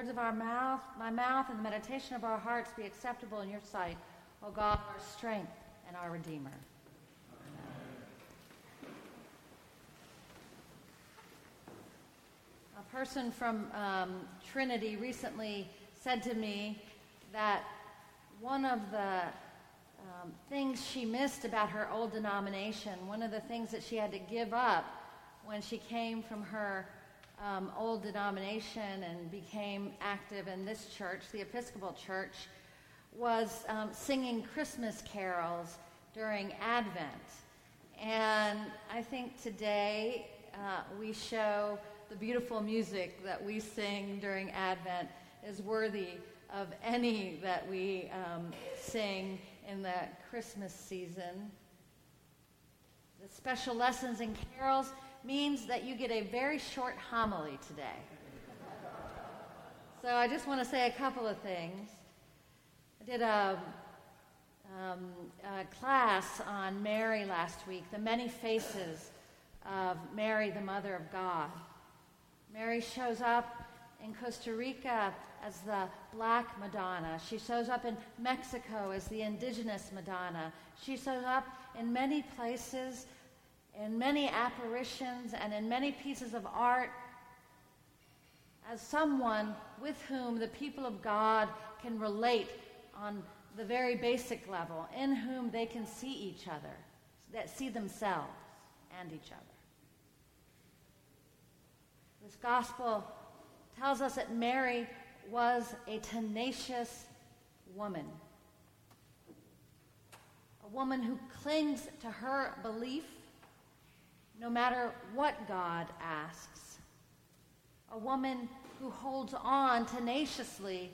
words of our mouth, my mouth, and the meditation of our hearts be acceptable in your sight, O God, our strength and our Redeemer. A person from um, Trinity recently said to me that one of the um, things she missed about her old denomination, one of the things that she had to give up when she came from her um, old denomination and became active in this church, the Episcopal Church, was um, singing Christmas carols during Advent. And I think today uh, we show the beautiful music that we sing during Advent is worthy of any that we um, sing in the Christmas season. The special lessons and carols means that you get a very short homily today. So I just want to say a couple of things. I did a, um, a class on Mary last week, the many faces of Mary, the Mother of God. Mary shows up in Costa Rica as the black Madonna. She shows up in Mexico as the indigenous Madonna. She shows up in many places, in many apparitions, and in many pieces of art as someone with whom the people of God can relate on the very basic level, in whom they can see each other, that see themselves and each other. This gospel tells us that Mary was a tenacious woman. A woman who clings to her belief no matter what God asks. A woman who holds on tenaciously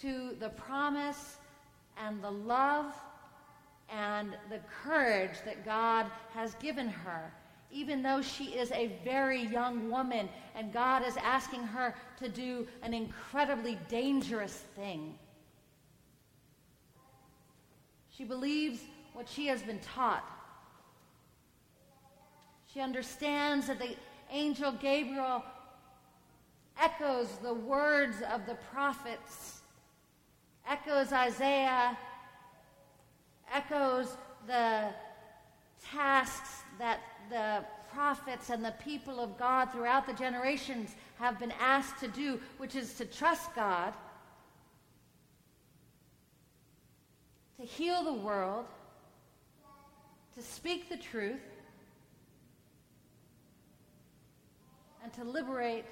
to the promise and the love and the courage that God has given her even though she is a very young woman and God is asking her to do an incredibly dangerous thing. She believes what she has been taught. She understands that the angel Gabriel echoes the words of the prophets, echoes Isaiah, echoes the tasks that the prophets and the people of God throughout the generations have been asked to do, which is to trust God, to heal the world, to speak the truth, and to liberate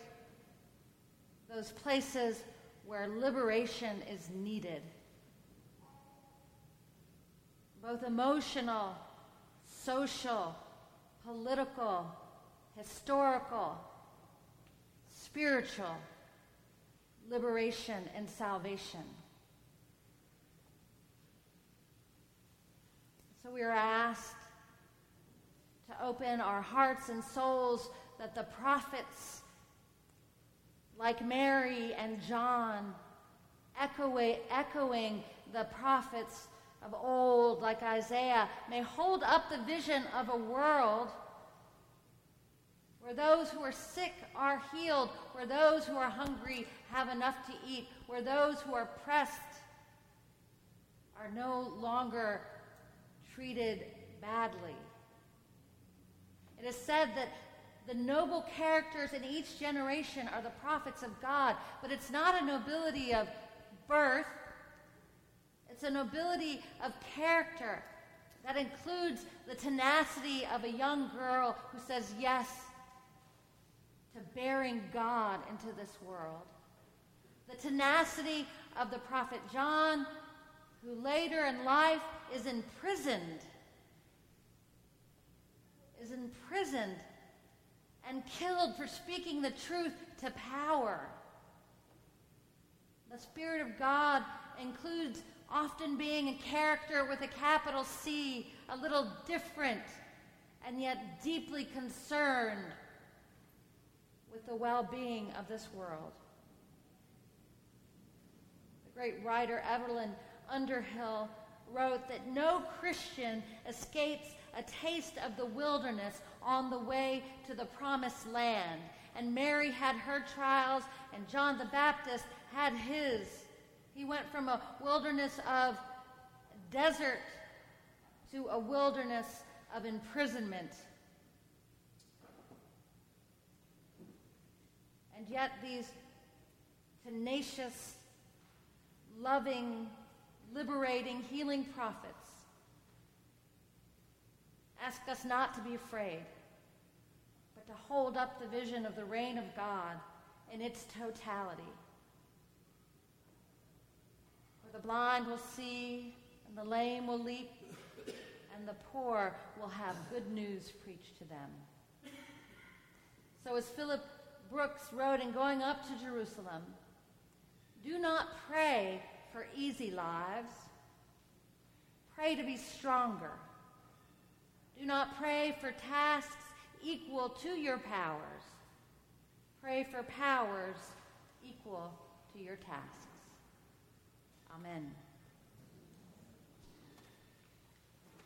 those places where liberation is needed. Both emotional, social, political, historical, spiritual liberation and salvation. So we are asked to open our hearts and souls that the prophets, like Mary and John, echoing the prophets of old, like Isaiah, may hold up the vision of a world where those who are sick are healed, where those who are hungry have enough to eat, where those who are pressed are no longer treated badly. It is said that the noble characters in each generation are the prophets of God, but it's not a nobility of birth, it's a nobility of character that includes the tenacity of a young girl who says yes to bearing God into this world. The tenacity of the prophet John, who later in life is imprisoned, is imprisoned and killed for speaking the truth to power. The Spirit of God includes often being a character with a capital C, a little different, and yet deeply concerned with the well being of this world. The great writer Evelyn Underhill wrote that no Christian escapes a taste of the wilderness on the way to the promised land. and Mary had her trials, and John the Baptist had his. He went from a wilderness of desert to a wilderness of imprisonment. And yet, these tenacious, loving, liberating, healing prophets ask us not to be afraid, but to hold up the vision of the reign of God in its totality. For the blind will see, and the lame will leap, and the poor will have good news preached to them. So, as Phillips Brooks wrote in Going Up to Jerusalem, do not pray for easy lives. Pray to be stronger. Do not pray for tasks equal to your powers. Pray for powers equal to your tasks. Amen.